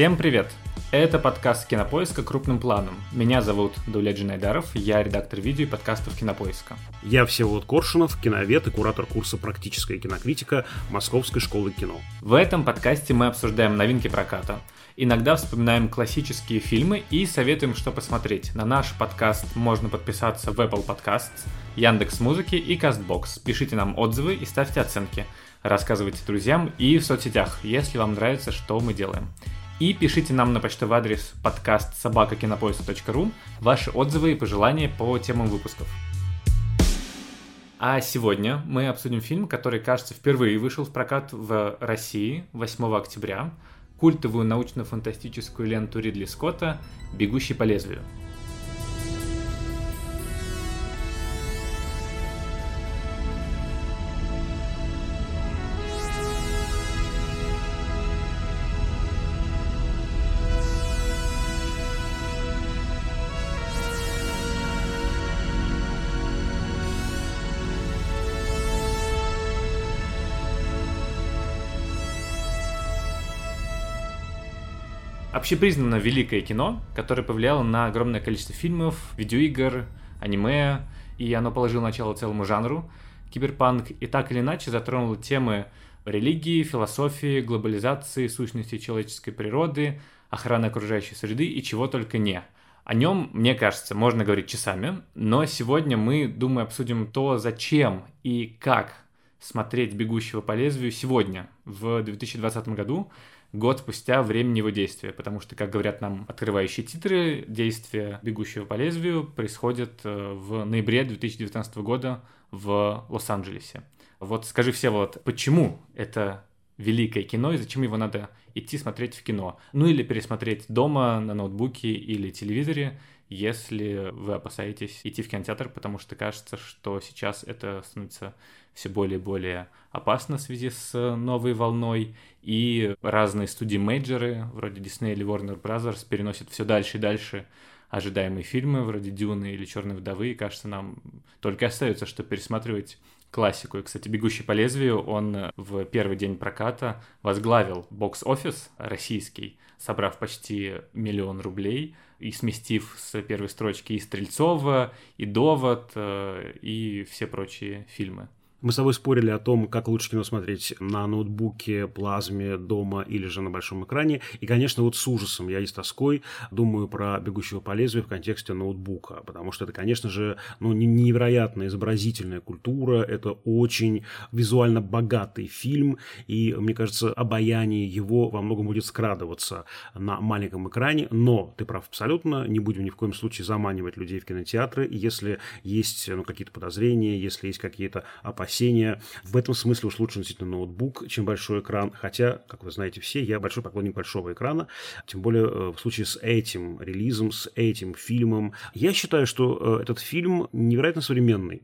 Всем привет! Это подкаст Кинопоиска крупным планом. Меня зовут Дуля Джинайдаров, я редактор видео и подкастов Кинопоиска. Я Всеволод Коршунов, киновед и куратор курса «Практическая кинокритика» Московской школы кино. В этом подкасте мы обсуждаем новинки проката, иногда вспоминаем классические фильмы и советуем, что посмотреть. На наш подкаст можно подписаться в Apple Podcasts, Яндекс Музыки и Castbox. Пишите нам отзывы и ставьте оценки. Рассказывайте друзьям и в соцсетях, если вам нравится, что мы делаем. И пишите нам на почтовый адрес подкаст собакакинопоиск.ру ваши отзывы и пожелания по темам выпусков. А сегодня мы обсудим фильм, который, кажется, впервые вышел в прокат в России 8 октября. Культовую научно-фантастическую ленту Ридли Скотта «Бегущий по лезвию». Общепризнанно великое кино, которое повлияло на огромное количество фильмов, видеоигр, аниме, и оно положило начало целому жанру. Киберпанк и так или иначе затронуло темы религии, философии, глобализации, сущности человеческой природы, охраны окружающей среды и чего только не. О нем, мне кажется, можно говорить часами, но сегодня мы, думаю, обсудим то, зачем и как смотреть «Бегущего по лезвию» сегодня, в 2020 году, год спустя времени его действия, потому что, как говорят нам открывающие титры, действие «Бегущего по лезвию» происходит э, в ноябре 2019 года в Лос-Анджелесе. Вот скажи, все вот, почему это великое кино и зачем его надо идти смотреть в кино? Ну или пересмотреть дома на ноутбуке или телевизоре, если вы опасаетесь идти в кинотеатр, потому что кажется, что сейчас это становится все более и более опасно в связи с новой волной, и разные студии-мейджеры, вроде Disney или Warner Bros., переносят все дальше и дальше ожидаемые фильмы, вроде Дюны или Черной вдовы, и кажется, нам только остается, что пересматривать классику. И, кстати, «Бегущий по лезвию», он в первый день проката возглавил бокс-офис российский, собрав почти миллион рублей и сместив с первой строчки и Стрельцова, и Довод, э, и все прочие фильмы. Мы с тобой спорили о том, как лучше кино смотреть на ноутбуке, плазме, дома или же на большом экране. И, конечно, вот с ужасом я и с тоской думаю про «Бегущего по лезвию» в контексте ноутбука. Потому что это, конечно же, ну, невероятно изобразительная культура. Это очень визуально богатый фильм. И, мне кажется, обаяние его во многом будет скрадываться на маленьком экране. Но, ты прав абсолютно, не будем ни в коем случае заманивать людей в кинотеатры. Если есть ну, какие-то подозрения, если есть какие-то опасения, опасения. В этом смысле уж лучше действительно ноутбук, чем большой экран. Хотя, как вы знаете все, я большой поклонник большого экрана. Тем более э, в случае с этим релизом, с этим фильмом. Я считаю, что э, этот фильм невероятно современный.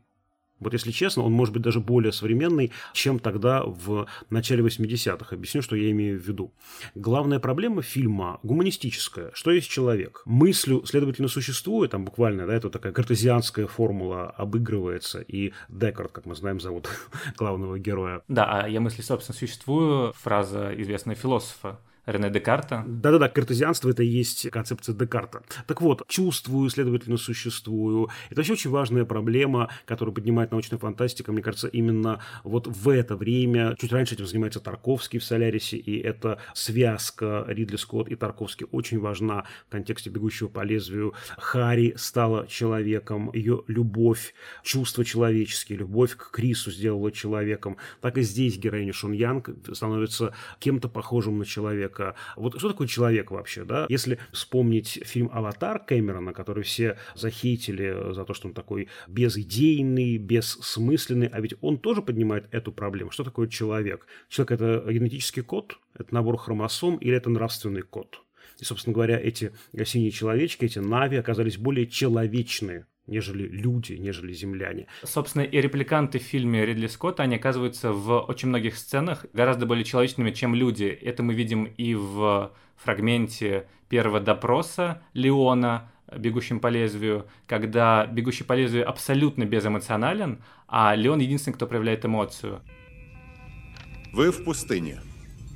Вот если честно, он может быть даже более современный, чем тогда в начале 80-х. Объясню, что я имею в виду. Главная проблема фильма гуманистическая. Что есть человек? Мыслю, следовательно, существует, там буквально, да, это такая картезианская формула обыгрывается, и Декарт, как мы знаем, зовут главного героя. Да, а я мысли, собственно, существую, фраза известного философа Рене Декарта. Да-да-да, картезианство – это и есть концепция Декарта. Так вот, чувствую, следовательно, существую. Это вообще очень важная проблема, которую поднимает научная фантастика. Мне кажется, именно вот в это время, чуть раньше этим занимается Тарковский в «Солярисе», и эта связка Ридли Скотт и Тарковский очень важна в контексте «Бегущего по лезвию». Хари стала человеком, ее любовь, чувства человеческие, любовь к Крису сделала человеком. Так и здесь героиня Шон Янг становится кем-то похожим на человека человека. Вот что такое человек вообще, да? Если вспомнить фильм «Аватар» Кэмерона, который все захейтили за то, что он такой безидейный, бессмысленный, а ведь он тоже поднимает эту проблему. Что такое человек? Человек – это генетический код, это набор хромосом или это нравственный код? И, собственно говоря, эти синие человечки, эти нави оказались более человечные нежели люди, нежели земляне. Собственно, и репликанты в фильме Ридли Скотта, они оказываются в очень многих сценах гораздо более человечными, чем люди. Это мы видим и в фрагменте первого допроса Леона, бегущим по лезвию, когда бегущий по лезвию абсолютно безэмоционален, а Леон единственный, кто проявляет эмоцию. Вы в пустыне.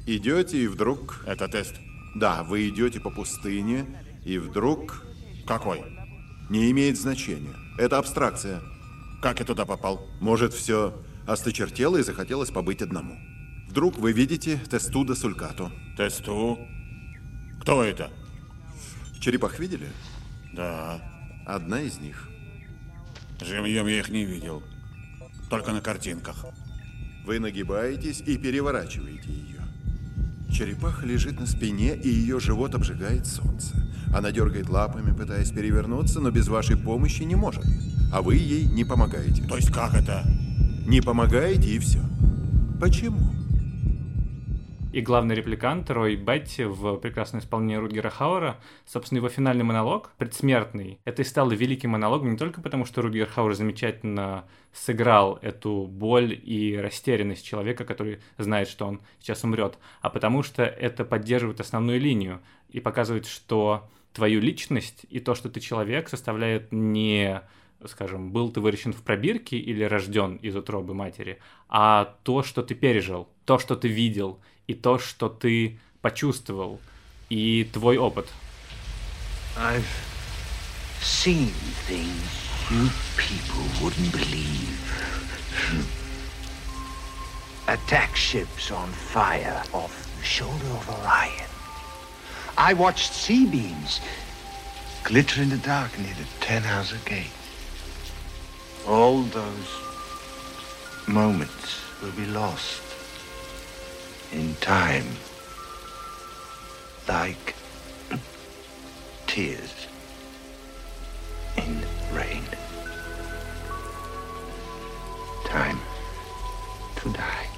Идете и вдруг... Это тест. Да, вы идете по пустыне, и вдруг... Какой? Не имеет значения. Это абстракция. Как я туда попал? Может, все осточертело и захотелось побыть одному. Вдруг вы видите Тестуда Сулькато. Тесту? Кто это? Черепах видели? Да. Одна из них. Живьем я их не видел. Только на картинках. Вы нагибаетесь и переворачиваете ее. Черепаха лежит на спине, и ее живот обжигает солнце. Она дергает лапами, пытаясь перевернуться, но без вашей помощи не может. А вы ей не помогаете. То есть как это? Не помогаете и все. Почему? И главный репликант Рой Бетти в прекрасном исполнении Рудгера Хауэра, собственно, его финальный монолог, предсмертный, это и стало великим монологом не только потому, что Рудгер Хауэр замечательно сыграл эту боль и растерянность человека, который знает, что он сейчас умрет, а потому что это поддерживает основную линию и показывает, что твою личность и то, что ты человек, составляет не скажем, был ты выращен в пробирке или рожден из утробы матери, а то, что ты пережил, то, что ты видел, и то, что ты почувствовал, и твой опыт. I've seen things you people wouldn't believe. Attack ships on fire off the shoulder of Orion. I watched sea beams glitter in the dark near the Ten Hauser Gate. All those moments will be lost in time like tears in rain. Time to die.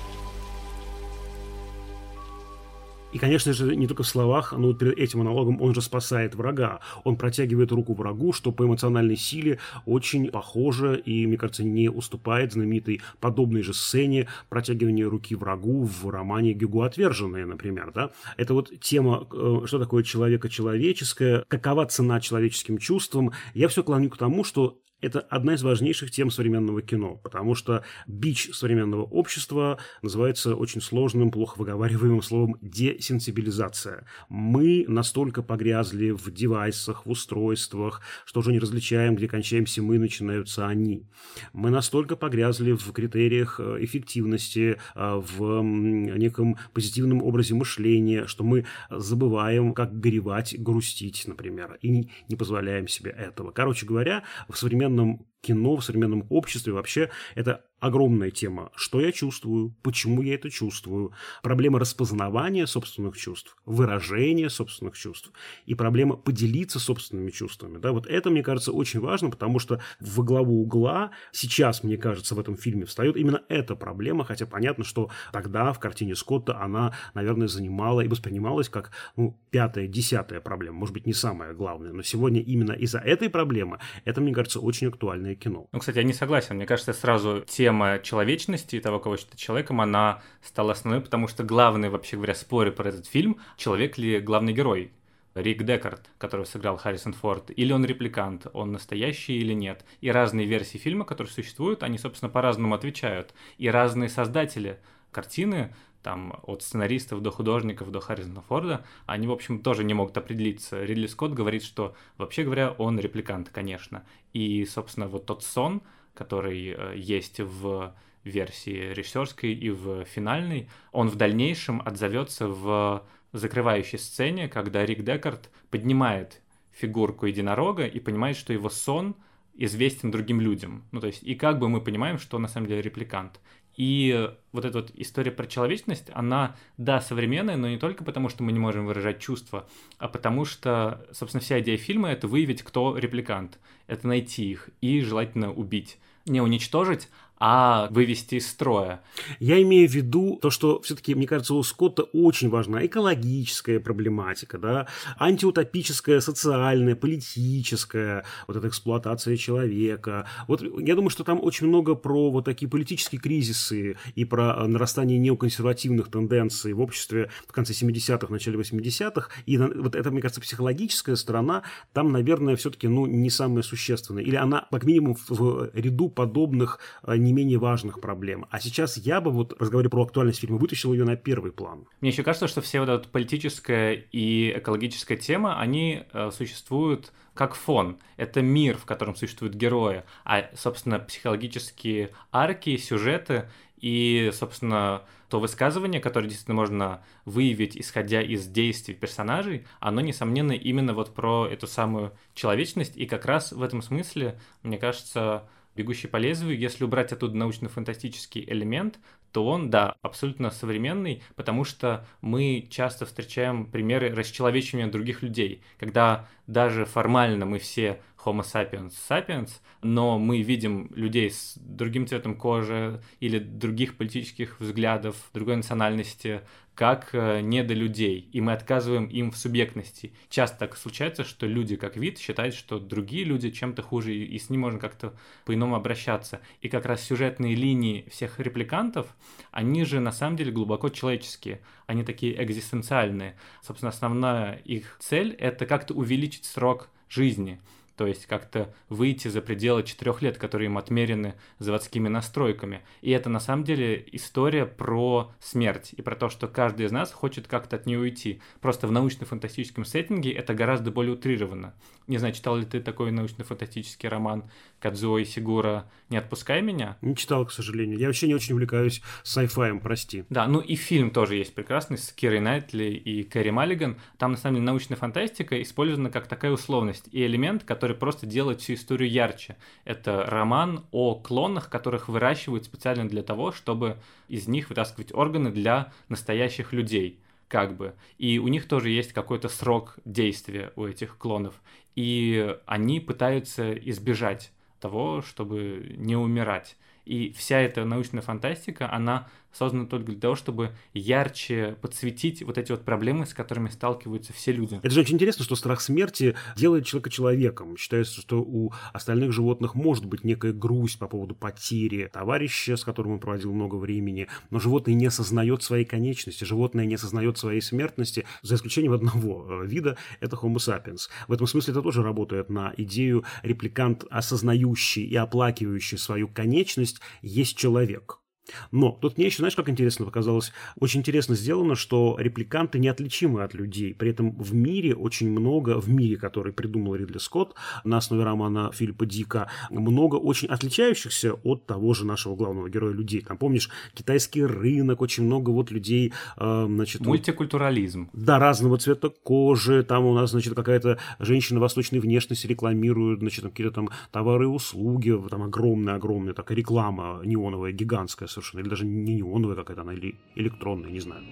И, конечно же, не только в словах, но вот перед этим монологом он же спасает врага. Он протягивает руку врагу, что по эмоциональной силе очень похоже и, мне кажется, не уступает знаменитой подобной же сцене протягивания руки врагу в романе «Гюго отверженные», например. Да? Это вот тема, э, что такое человека-человеческое, какова цена человеческим чувствам. Я все клоню к тому, что это одна из важнейших тем современного кино, потому что бич современного общества называется очень сложным, плохо выговариваемым словом десенсибилизация. Мы настолько погрязли в девайсах, в устройствах, что уже не различаем, где кончаемся мы, начинаются они. Мы настолько погрязли в критериях э, эффективности, э, в неком позитивном образе мышления, что мы забываем, как горевать, грустить, например, и не позволяем себе этого. Короче говоря, в современном современном кино, в современном обществе вообще это огромная тема. Что я чувствую, почему я это чувствую, проблема распознавания собственных чувств, выражения собственных чувств и проблема поделиться собственными чувствами. Да, вот это, мне кажется, очень важно, потому что в главу угла сейчас, мне кажется, в этом фильме встает именно эта проблема, хотя понятно, что тогда в картине Скотта она, наверное, занимала и воспринималась как ну, пятая, десятая проблема, может быть, не самая главная, но сегодня именно из-за этой проблемы это, мне кажется, очень актуальное кино. Ну, кстати, я не согласен. Мне кажется, сразу тема человечности того, кого считать человеком, она стала основной, потому что главный, вообще говоря, споры про этот фильм, человек ли главный герой. Рик Декард, которого сыграл Харрисон Форд, или он репликант, он настоящий или нет. И разные версии фильма, которые существуют, они, собственно, по-разному отвечают. И разные создатели картины, там, от сценаристов до художников до Харрисона Форда, они, в общем, тоже не могут определиться. Ридли Скотт говорит, что, вообще говоря, он репликант, конечно. И, собственно, вот тот сон, который э, есть в версии режиссерской и в финальной, он в дальнейшем отзовется в закрывающей сцене, когда Рик Декард поднимает фигурку единорога и понимает, что его сон известен другим людям. Ну, то есть, и как бы мы понимаем, что на самом деле репликант. И вот эта вот история про человечность, она, да, современная, но не только потому, что мы не можем выражать чувства, а потому что, собственно, вся идея фильма — это выявить, кто репликант, это найти их и желательно убить. Не уничтожить, а вывести из строя. Я имею в виду то, что все-таки, мне кажется, у Скотта очень важна экологическая проблематика, да, антиутопическая, социальная, политическая, вот эта эксплуатация человека. Вот я думаю, что там очень много про вот такие политические кризисы и про нарастание неоконсервативных тенденций в обществе в конце 70-х, начале 80-х. И вот это, мне кажется, психологическая сторона там, наверное, все-таки ну, не самая существенная. Или она, как минимум, в ряду подобных не не менее важных проблем. А сейчас я бы вот, разговаривая про актуальность фильма, вытащил ее на первый план. Мне еще кажется, что все вот эта политическая и экологическая тема, они э, существуют как фон. Это мир, в котором существуют герои, а, собственно, психологические арки, сюжеты и, собственно, то высказывание, которое действительно можно выявить, исходя из действий персонажей, оно, несомненно, именно вот про эту самую человечность. И как раз в этом смысле, мне кажется, «Бегущий по лезвию», если убрать оттуда научно-фантастический элемент, то он, да, абсолютно современный, потому что мы часто встречаем примеры расчеловечивания других людей, когда даже формально мы все Homo sapiens sapiens, но мы видим людей с другим цветом кожи или других политических взглядов, другой национальности, как э, недолюдей, и мы отказываем им в субъектности. Часто так случается, что люди как вид считают, что другие люди чем-то хуже, и с ним можно как-то по-иному обращаться. И как раз сюжетные линии всех репликантов, они же на самом деле глубоко человеческие, они такие экзистенциальные. Собственно, основная их цель — это как-то увеличить срок жизни то есть как-то выйти за пределы четырех лет, которые им отмерены заводскими настройками. И это на самом деле история про смерть и про то, что каждый из нас хочет как-то от нее уйти. Просто в научно-фантастическом сеттинге это гораздо более утрировано. Не знаю, читал ли ты такой научно-фантастический роман Кадзуо Сигура «Не отпускай меня»? Не читал, к сожалению. Я вообще не очень увлекаюсь sci-fi, прости. Да, ну и фильм тоже есть прекрасный с Кирой Найтли и Кэрри Маллиган. Там, на самом деле, научная фантастика использована как такая условность и элемент, который просто делает всю историю ярче. Это роман о клонах, которых выращивают специально для того, чтобы из них вытаскивать органы для настоящих людей как бы. И у них тоже есть какой-то срок действия у этих клонов. И они пытаются избежать того, чтобы не умирать. И вся эта научная фантастика, она создана только для того, чтобы ярче подсветить вот эти вот проблемы, с которыми сталкиваются все люди. Это же очень интересно, что страх смерти делает человека человеком. Считается, что у остальных животных может быть некая грусть по поводу потери товарища, с которым он проводил много времени, но животное не осознает своей конечности, животное не осознает своей смертности, за исключением одного э, вида, это Homo sapiens. В этом смысле это тоже работает на идею репликант, осознающий и оплакивающий свою конечность, есть человек. Но тут мне еще, знаешь, как интересно показалось? Очень интересно сделано, что репликанты неотличимы от людей. При этом в мире очень много, в мире, который придумал Ридли Скотт на основе романа Филиппа Дика, много очень отличающихся от того же нашего главного героя людей. Там, помнишь, китайский рынок, очень много вот людей, э, значит... Мультикультурализм. Вот, да, разного цвета кожи. Там у нас, значит, какая-то женщина восточной внешности рекламирует, значит, какие-то там товары и услуги. Там огромная-огромная такая реклама неоновая, гигантская совершенно, или даже не неоновая какая-то она, или электронная, не знаю.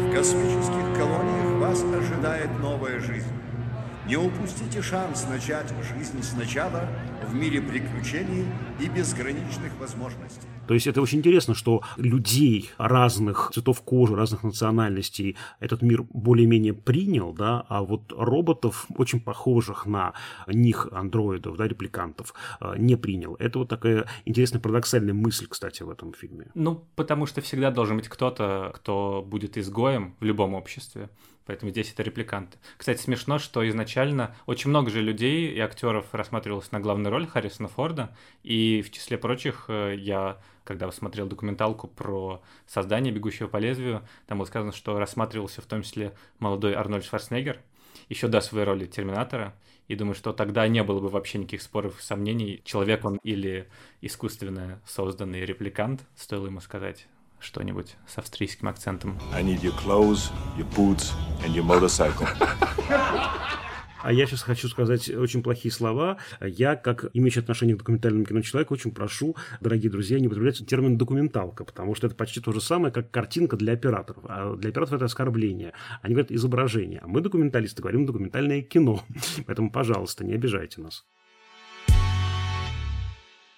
В космических колониях вас ожидает новая жизнь. Не упустите шанс начать жизнь сначала в мире приключений и безграничных возможностей. То есть это очень интересно, что людей разных цветов кожи, разных национальностей этот мир более-менее принял, да, а вот роботов, очень похожих на них, андроидов, да, репликантов, э, не принял. Это вот такая интересная парадоксальная мысль, кстати, в этом фильме. Ну, потому что всегда должен быть кто-то, кто будет изгоем в любом обществе. Поэтому здесь это репликанты. Кстати, смешно, что изначально очень много же людей и актеров рассматривалось на главную роль Харрисона Форда, и в числе прочих э, я когда смотрел документалку про создание «Бегущего по лезвию», там было сказано, что рассматривался в том числе молодой Арнольд Шварценеггер, еще до своей роли Терминатора, и думаю, что тогда не было бы вообще никаких споров и сомнений, человек он или искусственно созданный репликант, стоило ему сказать что-нибудь с австрийским акцентом. I need your clothes, your boots and your motorcycle. А я сейчас хочу сказать очень плохие слова. Я, как имеющий отношение к документальному кино человек, очень прошу, дорогие друзья, не употреблять термин «документалка», потому что это почти то же самое, как картинка для операторов. А для операторов это оскорбление. Они говорят изображение. А мы, документалисты, говорим документальное кино. Поэтому, пожалуйста, не обижайте нас.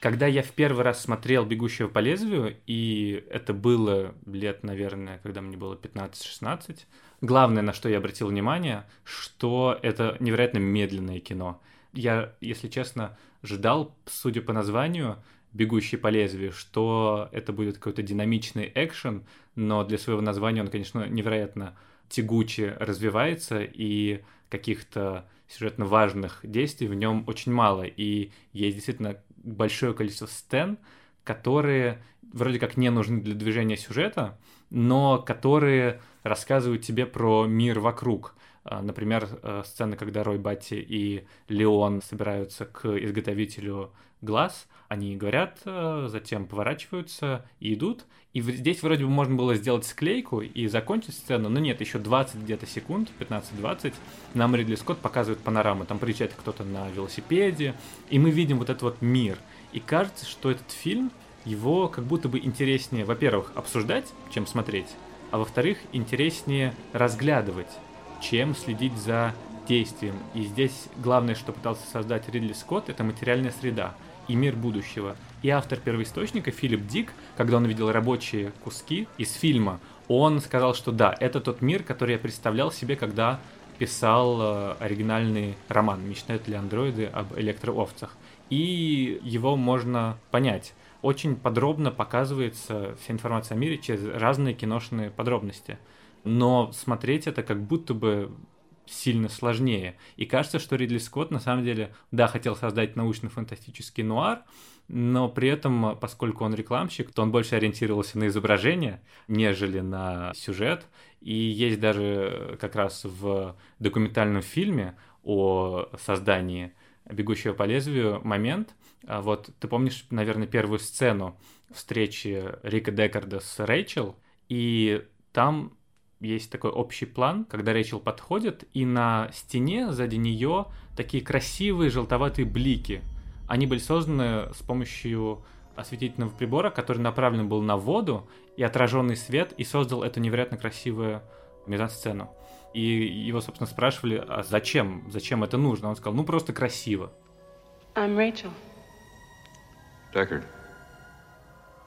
Когда я в первый раз смотрел «Бегущего по лезвию», и это было лет, наверное, когда мне было 15-16, главное, на что я обратил внимание, что это невероятно медленное кино. Я, если честно, ждал, судя по названию, «Бегущий по лезвию», что это будет какой-то динамичный экшен, но для своего названия он, конечно, невероятно тягуче развивается, и каких-то сюжетно важных действий в нем очень мало. И есть действительно большое количество сцен, которые вроде как не нужны для движения сюжета, но которые рассказывают тебе про мир вокруг. А, например, э, сцена, когда Рой Батти и Леон собираются к изготовителю глаз, они говорят, э, затем поворачиваются и идут. И здесь вроде бы можно было сделать склейку и закончить сцену, но нет, еще 20 где-то секунд, 15-20, нам Ридли Скотт показывает панораму, там приезжает кто-то на велосипеде, и мы видим вот этот вот мир. И кажется, что этот фильм, его как будто бы интереснее, во-первых, обсуждать, чем смотреть, а во-вторых, интереснее разглядывать, чем следить за действием. И здесь главное, что пытался создать Ридли Скотт, это материальная среда и мир будущего. И автор первоисточника Филипп Дик, когда он увидел рабочие куски из фильма, он сказал, что да, это тот мир, который я представлял себе, когда писал э, оригинальный роман «Мечтают ли андроиды об электроовцах». И его можно понять. Очень подробно показывается вся информация о мире через разные киношные подробности. Но смотреть это как будто бы сильно сложнее. И кажется, что Ридли Скотт на самом деле, да, хотел создать научно-фантастический нуар, но при этом, поскольку он рекламщик, то он больше ориентировался на изображение, нежели на сюжет. И есть даже как раз в документальном фильме о создании «Бегущего по лезвию» момент, а вот ты помнишь, наверное, первую сцену встречи Рика Декарда с Рэйчел, и там есть такой общий план, когда Рэйчел подходит, и на стене сзади нее такие красивые желтоватые блики. Они были созданы с помощью осветительного прибора, который направлен был на воду и отраженный свет, и создал эту невероятно красивую мизансцену. И его, собственно, спрашивали, а зачем? Зачем это нужно? Он сказал, ну просто красиво. I'm Rachel. Deckard.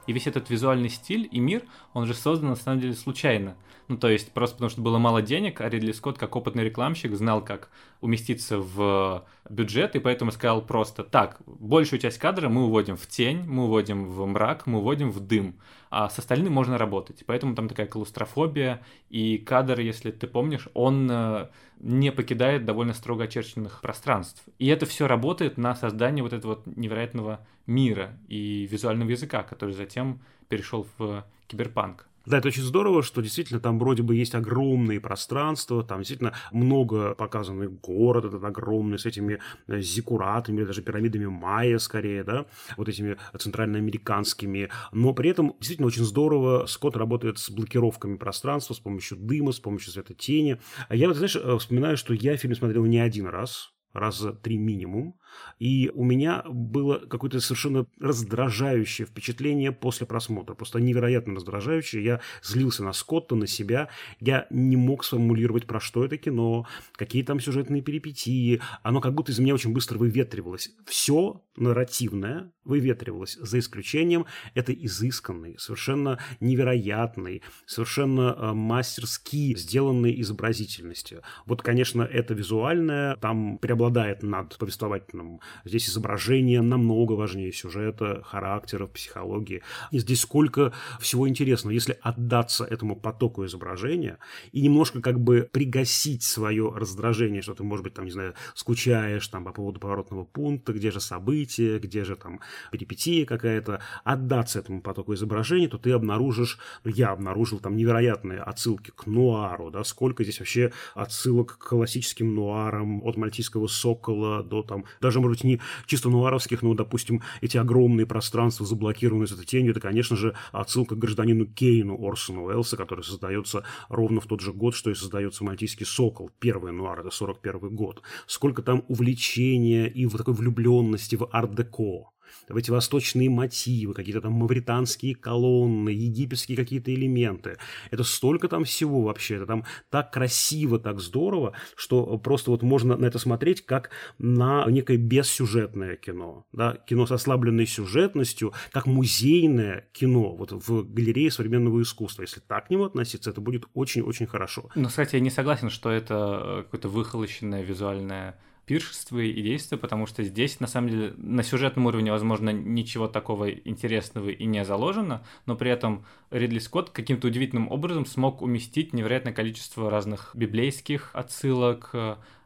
И весь этот визуальный стиль и мир, он же создан на самом деле случайно. Ну, то есть просто потому, что было мало денег, а Ридли Скотт, как опытный рекламщик, знал, как уместиться в бюджет, и поэтому сказал просто, так, большую часть кадра мы уводим в тень, мы уводим в мрак, мы уводим в дым, а с остальным можно работать. Поэтому там такая клаустрофобия, и кадр, если ты помнишь, он э, не покидает довольно строго очерченных пространств. И это все работает на создание вот этого вот невероятного мира и визуального языка, который затем перешел в киберпанк. Да, это очень здорово, что действительно там вроде бы есть огромные пространства, там действительно много показанный город этот огромный с этими э, зиккуратами, даже пирамидами майя скорее, да, вот этими центральноамериканскими, но при этом действительно очень здорово Скотт работает с блокировками пространства, с помощью дыма, с помощью света тени. Я вот, знаешь, э, вспоминаю, что я фильм смотрел не один раз, раза три минимум, и у меня было какое-то совершенно раздражающее впечатление после просмотра. Просто невероятно раздражающее. Я злился на Скотта, на себя. Я не мог сформулировать, про что это кино, какие там сюжетные перипетии. Оно как будто из меня очень быстро выветривалось. Все нарративное выветривалось, за исключением этой изысканной, совершенно невероятной, совершенно э, мастерски сделанной изобразительности. Вот, конечно, это визуальное там преобладает над повествовательным. Здесь изображение намного важнее сюжета, характеров, психологии. И здесь сколько всего интересного. Если отдаться этому потоку изображения и немножко как бы пригасить свое раздражение, что ты, может быть, там, не знаю, скучаешь там по поводу поворотного пункта, где же события, где же там перипетия какая-то, отдаться этому потоку изображения, то ты обнаружишь, ну, я обнаружил там невероятные отсылки к нуару, да, сколько здесь вообще отсылок к классическим нуарам, от «Мальтийского сокола» до там даже, может быть, не чисто нуаровских, но, допустим, эти огромные пространства, заблокированные с этой тенью, это, конечно же, отсылка к гражданину Кейну Орсону Уэллса, который создается ровно в тот же год, что и создается «Мальтийский сокол», первый нуар, это 41 год. Сколько там увлечения и вот такой влюбленности в арт-деко в эти восточные мотивы, какие-то там мавританские колонны, египетские какие-то элементы. Это столько там всего вообще. Это там так красиво, так здорово, что просто вот можно на это смотреть как на некое бессюжетное кино. Да? Кино с ослабленной сюжетностью, как музейное кино вот в галерее современного искусства. Если так к нему относиться, это будет очень-очень хорошо. Но, кстати, я не согласен, что это э, какое-то выхолощенное визуальное пиршества и действия, потому что здесь, на самом деле, на сюжетном уровне, возможно, ничего такого интересного и не заложено, но при этом Ридли Скотт каким-то удивительным образом смог уместить невероятное количество разных библейских отсылок,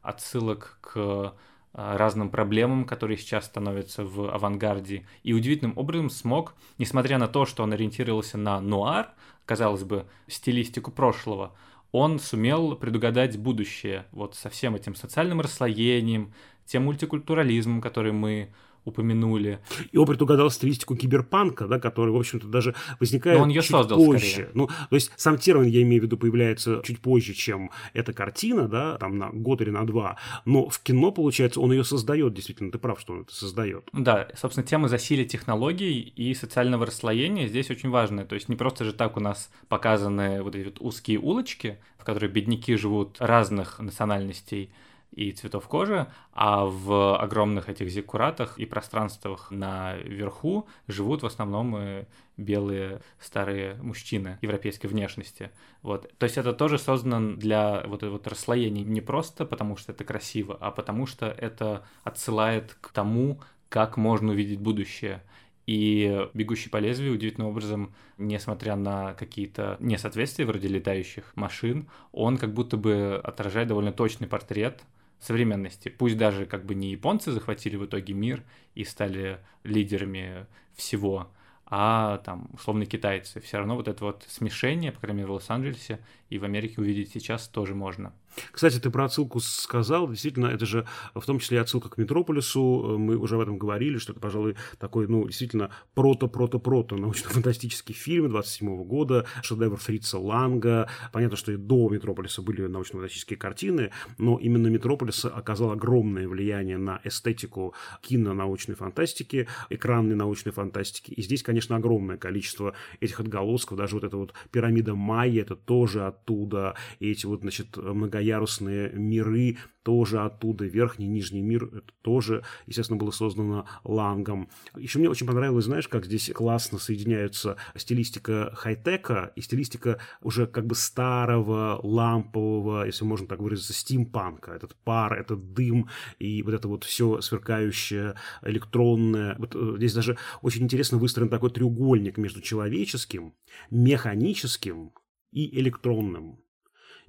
отсылок к а, разным проблемам, которые сейчас становятся в авангарде, и удивительным образом смог, несмотря на то, что он ориентировался на нуар, казалось бы, стилистику прошлого, он сумел предугадать будущее вот со всем этим социальным расслоением, тем мультикультурализмом, который мы упомянули. И он предугадал стилистику киберпанка, да, который, в общем-то, даже возникает Но он ее чуть создал позже. скорее. Ну, то есть сам термин, я имею в виду, появляется чуть позже, чем эта картина, да, там на год или на два. Но в кино, получается, он ее создает, действительно, ты прав, что он это создает. Да, собственно, тема засилия технологий и социального расслоения здесь очень важная. То есть не просто же так у нас показаны вот эти вот узкие улочки, в которых бедняки живут разных национальностей, и цветов кожи, а в огромных этих зиккуратах и пространствах наверху живут в основном белые старые мужчины европейской внешности. Вот. То есть это тоже создано для вот этого вот расслоения не просто потому, что это красиво, а потому что это отсылает к тому, как можно увидеть будущее. И «Бегущий по лезвию» удивительным образом, несмотря на какие-то несоответствия вроде летающих машин, он как будто бы отражает довольно точный портрет современности. Пусть даже как бы не японцы захватили в итоге мир и стали лидерами всего, а там условно китайцы. Все равно вот это вот смешение, по крайней мере в Лос-Анджелесе и в Америке увидеть сейчас тоже можно. Кстати, ты про отсылку сказал. Действительно, это же в том числе отсылка к Метрополису. Мы уже об этом говорили, что это, пожалуй, такой, ну, действительно, прото-прото-прото научно-фантастический фильм 27 года, шедевр Фрица Ланга. Понятно, что и до Метрополиса были научно-фантастические картины, но именно Метрополис оказал огромное влияние на эстетику кино-научной фантастики, экранной научной фантастики. И здесь, конечно, огромное количество этих отголосков. Даже вот эта вот пирамида Майя, это тоже оттуда. И эти вот, значит, многоярусные миры тоже оттуда. Верхний, нижний мир это тоже, естественно, было создано Лангом. Еще мне очень понравилось, знаешь, как здесь классно соединяются стилистика хай-тека и стилистика уже как бы старого, лампового, если можно так выразиться, стимпанка. Этот пар, этот дым и вот это вот все сверкающее, электронное. Вот э, здесь даже очень интересно выстроен такой треугольник между человеческим, механическим и электронным.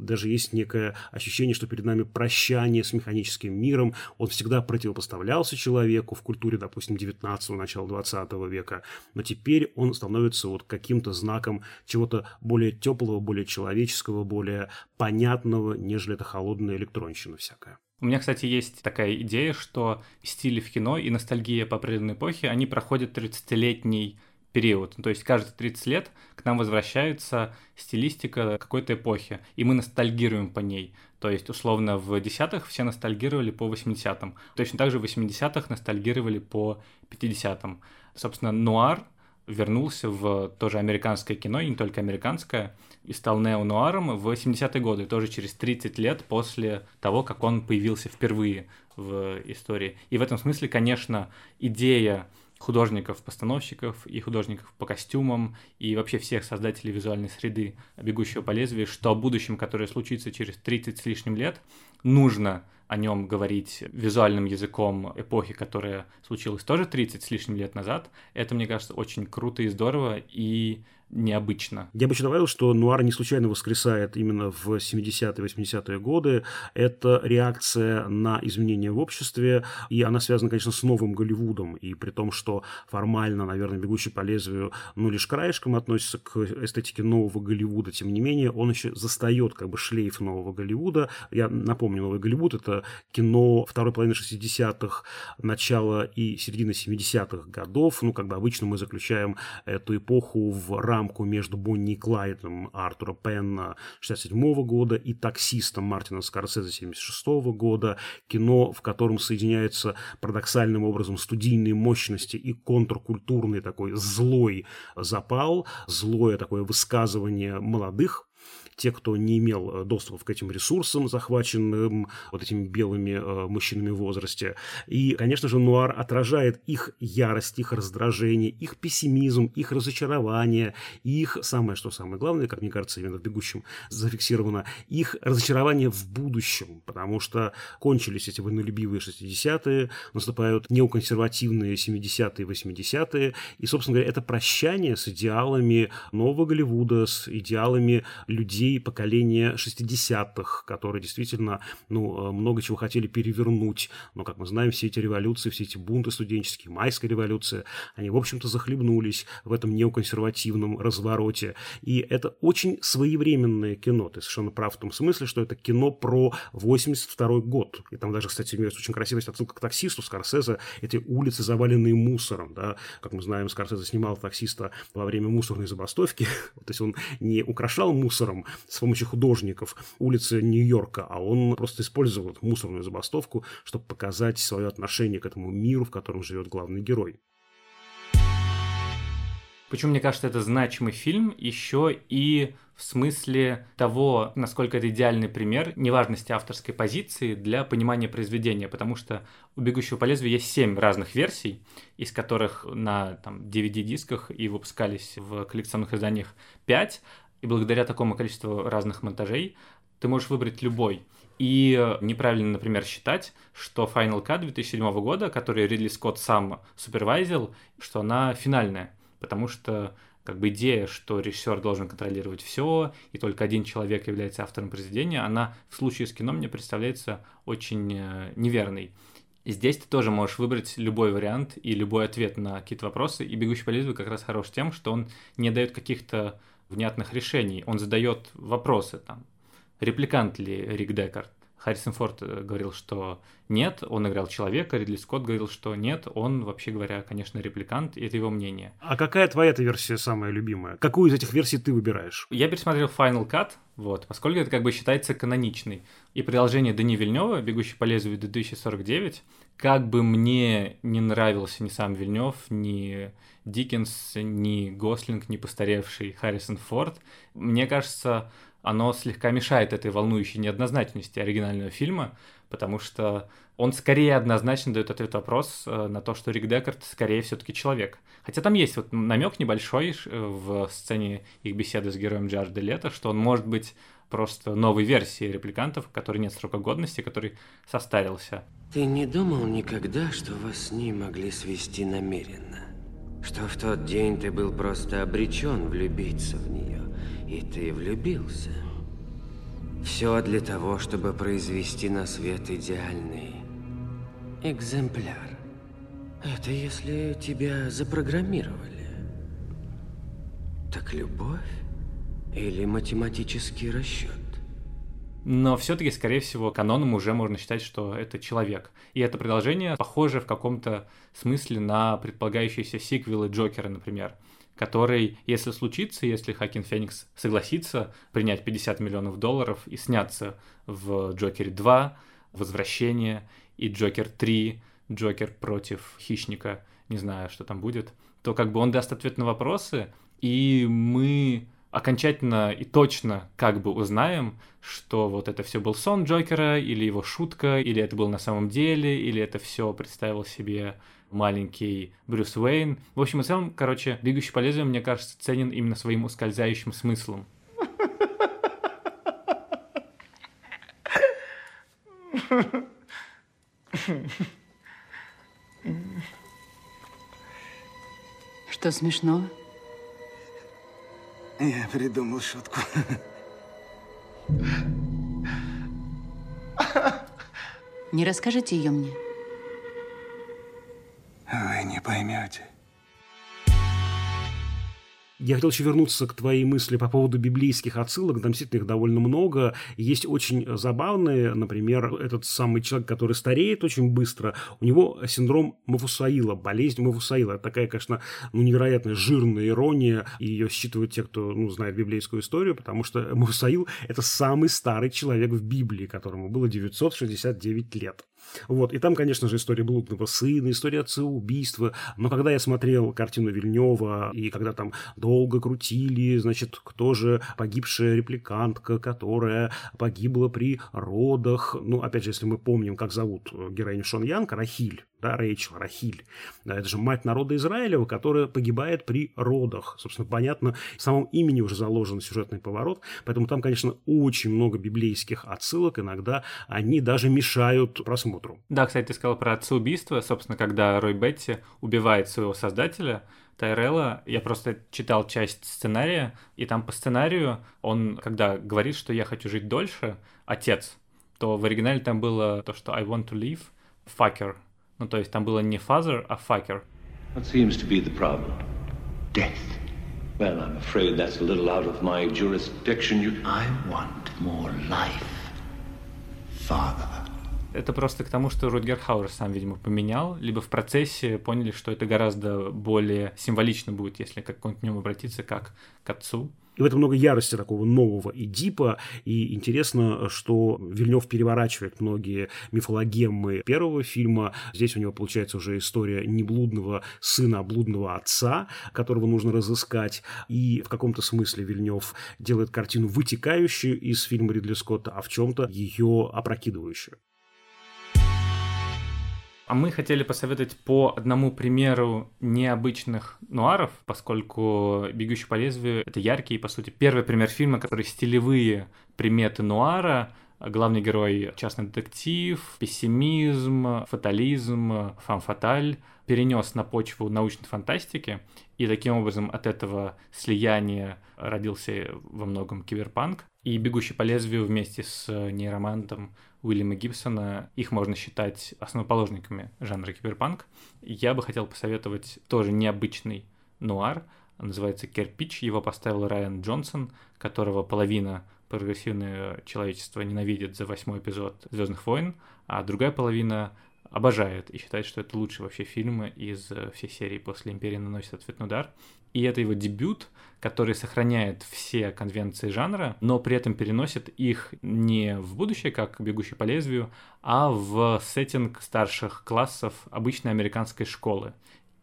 Даже есть некое ощущение, что перед нами прощание с механическим миром. Он всегда противопоставлялся человеку в культуре, допустим, 19-го, начала 20 века. Но теперь он становится вот каким-то знаком чего-то более теплого, более человеческого, более понятного, нежели это холодная электронщина всякая. У меня, кстати, есть такая идея, что стили в кино и ностальгия по определенной эпохе, они проходят 30-летний период. То есть каждые 30 лет к нам возвращается стилистика какой-то эпохи, и мы ностальгируем по ней. То есть, условно, в десятых все ностальгировали по 80-м. Точно так же в 80-х ностальгировали по 50-м. Собственно, нуар вернулся в тоже американское кино, и не только американское, и стал неонуаром в 80-е годы, тоже через 30 лет после того, как он появился впервые в истории. И в этом смысле, конечно, идея художников-постановщиков и художников по костюмам и вообще всех создателей визуальной среды «Бегущего по лезвию», что о будущем, которое случится через 30 с лишним лет, нужно о нем говорить визуальным языком эпохи, которая случилась тоже 30 с лишним лет назад, это, мне кажется, очень круто и здорово, и необычно. Я бы еще добавил, что нуар не случайно воскресает именно в 70-е, 80-е годы. Это реакция на изменения в обществе, и она связана, конечно, с новым Голливудом. И при том, что формально, наверное, «Бегущий по лезвию» ну, лишь краешком относится к эстетике нового Голливуда, тем не менее, он еще застает как бы шлейф нового Голливуда. Я напомню, новый Голливуд – это кино второй половины 60-х, начала и середины 70-х годов. Ну, как бы обычно мы заключаем эту эпоху в рамки рамку между Бонни и Клайдом Артура Пенна 67 года и таксистом Мартина Скорсезе 76 года. Кино, в котором соединяются парадоксальным образом студийные мощности и контркультурный такой злой запал, злое такое высказывание молодых те, кто не имел доступа к этим ресурсам, захваченным вот этими белыми мужчинами в возрасте. И, конечно же, нуар отражает их ярость, их раздражение, их пессимизм, их разочарование, их, самое что самое главное, как мне кажется, именно в «Бегущем» зафиксировано, их разочарование в будущем, потому что кончились эти вольнолюбивые 60-е, наступают неоконсервативные 70-е, 80-е, и, собственно говоря, это прощание с идеалами нового Голливуда, с идеалами людей поколения 60-х, которые действительно ну, много чего хотели перевернуть, но, как мы знаем, все эти революции, все эти бунты студенческие, майская революция, они, в общем-то, захлебнулись в этом неоконсервативном развороте. И это очень своевременное кино. Ты совершенно прав в том смысле, что это кино про 82 год. И там даже, кстати, имеется очень красивая отсылка к таксисту Скорсезе. Эти улицы, заваленные мусором. Да? Как мы знаем, Скорсезе снимал таксиста во время мусорной забастовки. То есть он не украшал мусором с помощью художников улицы Нью-Йорка, а он просто использовал мусорную забастовку, чтобы показать свое отношение к этому миру, в котором живет главный герой. Почему мне кажется, это значимый фильм еще и в смысле того, насколько это идеальный пример неважности авторской позиции для понимания произведения, потому что у «Бегущего по лезвию» есть семь разных версий, из которых на там, DVD-дисках и выпускались в коллекционных изданиях пять, и благодаря такому количеству разных монтажей ты можешь выбрать любой. И неправильно, например, считать, что Final Cut 2007 года, который Ридли Скотт сам супервайзил, что она финальная потому что как бы идея, что режиссер должен контролировать все, и только один человек является автором произведения, она в случае с кино мне представляется очень э, неверной. Здесь ты тоже можешь выбрать любой вариант и любой ответ на какие-то вопросы, и «Бегущий по лезвию» как раз хорош тем, что он не дает каких-то внятных решений, он задает вопросы, там, репликант ли Рик Декард, Харрисон Форд э, говорил, что нет, он играл человека, Ридли Скотт говорил, что нет, он, вообще говоря, конечно, репликант, и это его мнение. А какая твоя эта версия самая любимая? Какую из этих версий ты выбираешь? Я пересмотрел Final Cut, вот, поскольку это как бы считается каноничной. И продолжение Дани Вильнева, «Бегущий по лезвию 2049», как бы мне не нравился ни сам Вильнев, ни Диккенс, ни Гослинг, ни постаревший Харрисон Форд, мне кажется, оно слегка мешает этой волнующей неоднозначности оригинального фильма, потому что он скорее однозначно дает ответ вопрос э, на то, что Рик Декард скорее все-таки человек. Хотя там есть вот намек небольшой э, в сцене их беседы с героем Джарда Лето, что он может быть просто новой версией репликантов, который нет срока годности, который состарился. Ты не думал никогда, что вас с ней могли свести намеренно? Что в тот день ты был просто обречен влюбиться в нее? И ты влюбился. Все для того, чтобы произвести на свет идеальный экземпляр. Это если тебя запрограммировали. Так любовь или математический расчет? Но все-таки, скорее всего, каноном уже можно считать, что это человек. И это продолжение похоже в каком-то смысле на предполагающиеся сиквелы Джокера, например который, если случится, если Хакин Феникс согласится принять 50 миллионов долларов и сняться в Джокере 2, Возвращение и Джокер 3, Джокер против Хищника, не знаю, что там будет, то как бы он даст ответ на вопросы, и мы окончательно и точно как бы узнаем, что вот это все был сон Джокера, или его шутка, или это был на самом деле, или это все представил себе маленький Брюс Уэйн. В общем и целом, короче, «Бегущий по лезвию», мне кажется, ценен именно своим ускользающим смыслом. Что смешного? Я придумал шутку. Не расскажите ее мне. Вы не поймете. Я хотел еще вернуться к твоей мысли по поводу библейских отсылок. Там действительно их довольно много. Есть очень забавные, например, этот самый человек, который стареет очень быстро, у него синдром Мафусаила, болезнь Мафусаила. Это такая, конечно, ну, невероятно жирная ирония, и ее считывают те, кто ну, знает библейскую историю, потому что Мафусаил – это самый старый человек в Библии, которому было 969 лет. Вот, и там, конечно же, история блудного сына, история отца убийства. Но когда я смотрел картину Вильнева, и когда там долго крутили, значит, кто же погибшая репликантка, которая погибла при родах. Ну, опять же, если мы помним, как зовут героиню Шон Янг, Рахиль, да, Рэйчел, Рахиль. Это же мать народа Израилева, которая погибает при родах. Собственно, понятно, в самом имени уже заложен сюжетный поворот, поэтому там, конечно, очень много библейских отсылок, иногда они даже мешают просмотру. Да, кстати, ты сказал про отца-убийство, собственно, когда Рой Бетти убивает своего создателя, Тайрелла, я просто читал часть сценария, и там по сценарию он, когда говорит, что я хочу жить дольше, отец, то в оригинале там было то, что I want to live, fucker, ну, то есть там было не father, а fucker. What seems to be the problem? Death. Well, I'm afraid that's a little out of my jurisdiction. You... I want more life, father. Это просто к тому, что Рутгер Хауэр сам, видимо, поменял, либо в процессе поняли, что это гораздо более символично будет, если к какому-нибудь нему обратиться как к отцу. И в этом много ярости такого нового Эдипа. И интересно, что Вильнев переворачивает многие мифологемы первого фильма. Здесь у него получается уже история не блудного сына, а блудного отца, которого нужно разыскать. И в каком-то смысле Вильнев делает картину вытекающую из фильма Ридли Скотта, а в чем-то ее опрокидывающую. А мы хотели посоветовать по одному примеру необычных нуаров, поскольку «Бегущий по лезвию» — это яркий, по сути, первый пример фильма, который стилевые приметы нуара, главный герой — частный детектив, пессимизм, фатализм, фан-фаталь перенес на почву научной фантастики, и таким образом от этого слияния родился во многом киберпанк. И «Бегущий по лезвию» вместе с нейромантом Уильяма Гибсона, их можно считать основоположниками жанра киберпанк. Я бы хотел посоветовать тоже необычный нуар, называется «Кирпич», его поставил Райан Джонсон, которого половина прогрессивное человечество ненавидит за восьмой эпизод Звездных войн, а другая половина обожает и считает, что это лучший вообще фильм из всей серии «После Империи наносит ответный удар». И это его дебют, который сохраняет все конвенции жанра, но при этом переносит их не в будущее, как «Бегущий по лезвию», а в сеттинг старших классов обычной американской школы.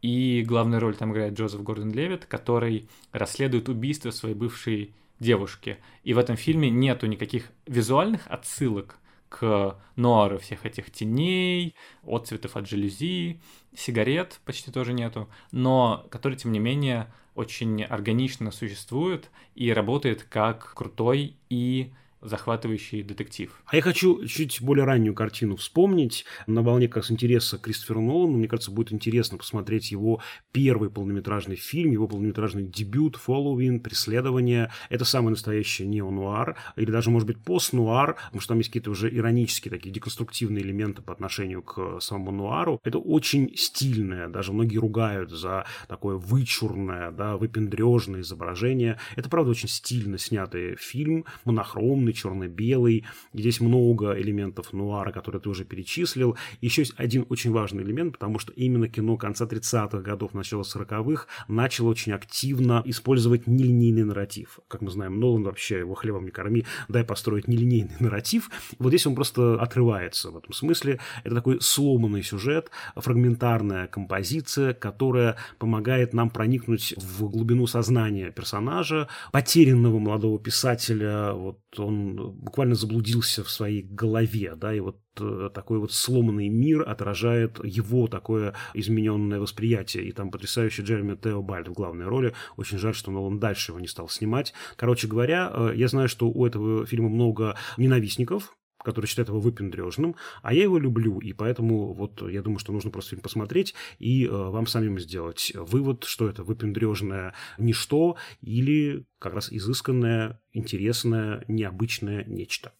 И главную роль там играет Джозеф Гордон-Левит, который расследует убийство своей бывшей девушки. И в этом фильме нету никаких визуальных отсылок к нуару всех этих теней, отцветов от жалюзи, сигарет почти тоже нету, но который, тем не менее, очень органично существует и работает как крутой и захватывающий детектив. А я хочу чуть более раннюю картину вспомнить. На волне как с интереса Кристофера Нолана. Мне кажется, будет интересно посмотреть его первый полнометражный фильм, его полнометражный дебют «Following», «Преследование». Это самый настоящий неонуар, или даже, может быть, постнуар, потому что там есть какие-то уже иронические такие деконструктивные элементы по отношению к самому нуару. Это очень стильное, даже многие ругают за такое вычурное, да, выпендрежное изображение. Это, правда, очень стильно снятый фильм, монохромный, черный, черно-белый. Здесь много элементов нуара, которые ты уже перечислил. Еще есть один очень важный элемент, потому что именно кино конца 30-х годов, начала 40-х начало очень активно использовать нелинейный нарратив. Как мы знаем, Нолан вообще его хлебом не корми, дай построить нелинейный нарратив. Вот здесь он просто отрывается в этом смысле. Это такой сломанный сюжет, фрагментарная композиция, которая помогает нам проникнуть в глубину сознания персонажа, потерянного молодого писателя. Вот он буквально заблудился в своей голове, да, и вот э, такой вот сломанный мир отражает его такое измененное восприятие. И там потрясающий Джереми Теобальд в главной роли. Очень жаль, что Нолан дальше его не стал снимать. Короче говоря, э, я знаю, что у этого фильма много ненавистников, которые считают его выпендрежным, а я его люблю, и поэтому вот я думаю, что нужно просто фильм посмотреть и э, вам самим сделать вывод, что это выпендрежное ничто или как раз изысканное, интересное, необычное нечто.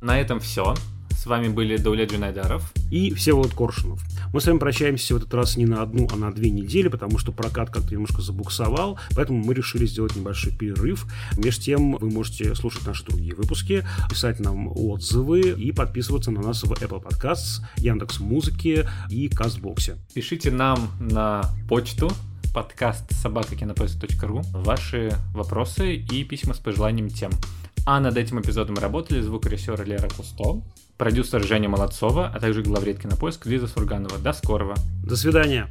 На этом все. С вами были Дауля Джунайдаров и Всеволод Коршунов. Мы с вами прощаемся в этот раз не на одну, а на две недели, потому что прокат как-то немножко забуксовал, поэтому мы решили сделать небольшой перерыв. Между тем вы можете слушать наши другие выпуски, писать нам отзывы и подписываться на нас в Apple Podcasts, Яндекс Музыки и Кастбоксе. Пишите нам на почту подкаст собака кинопоиск.ру ваши вопросы и письма с пожеланием тем. А над этим эпизодом работали звукорежиссер Лера Кусто, продюсер Женя Молодцова, а также главред кинопоиск Лиза Сурганова. До скорого. До свидания.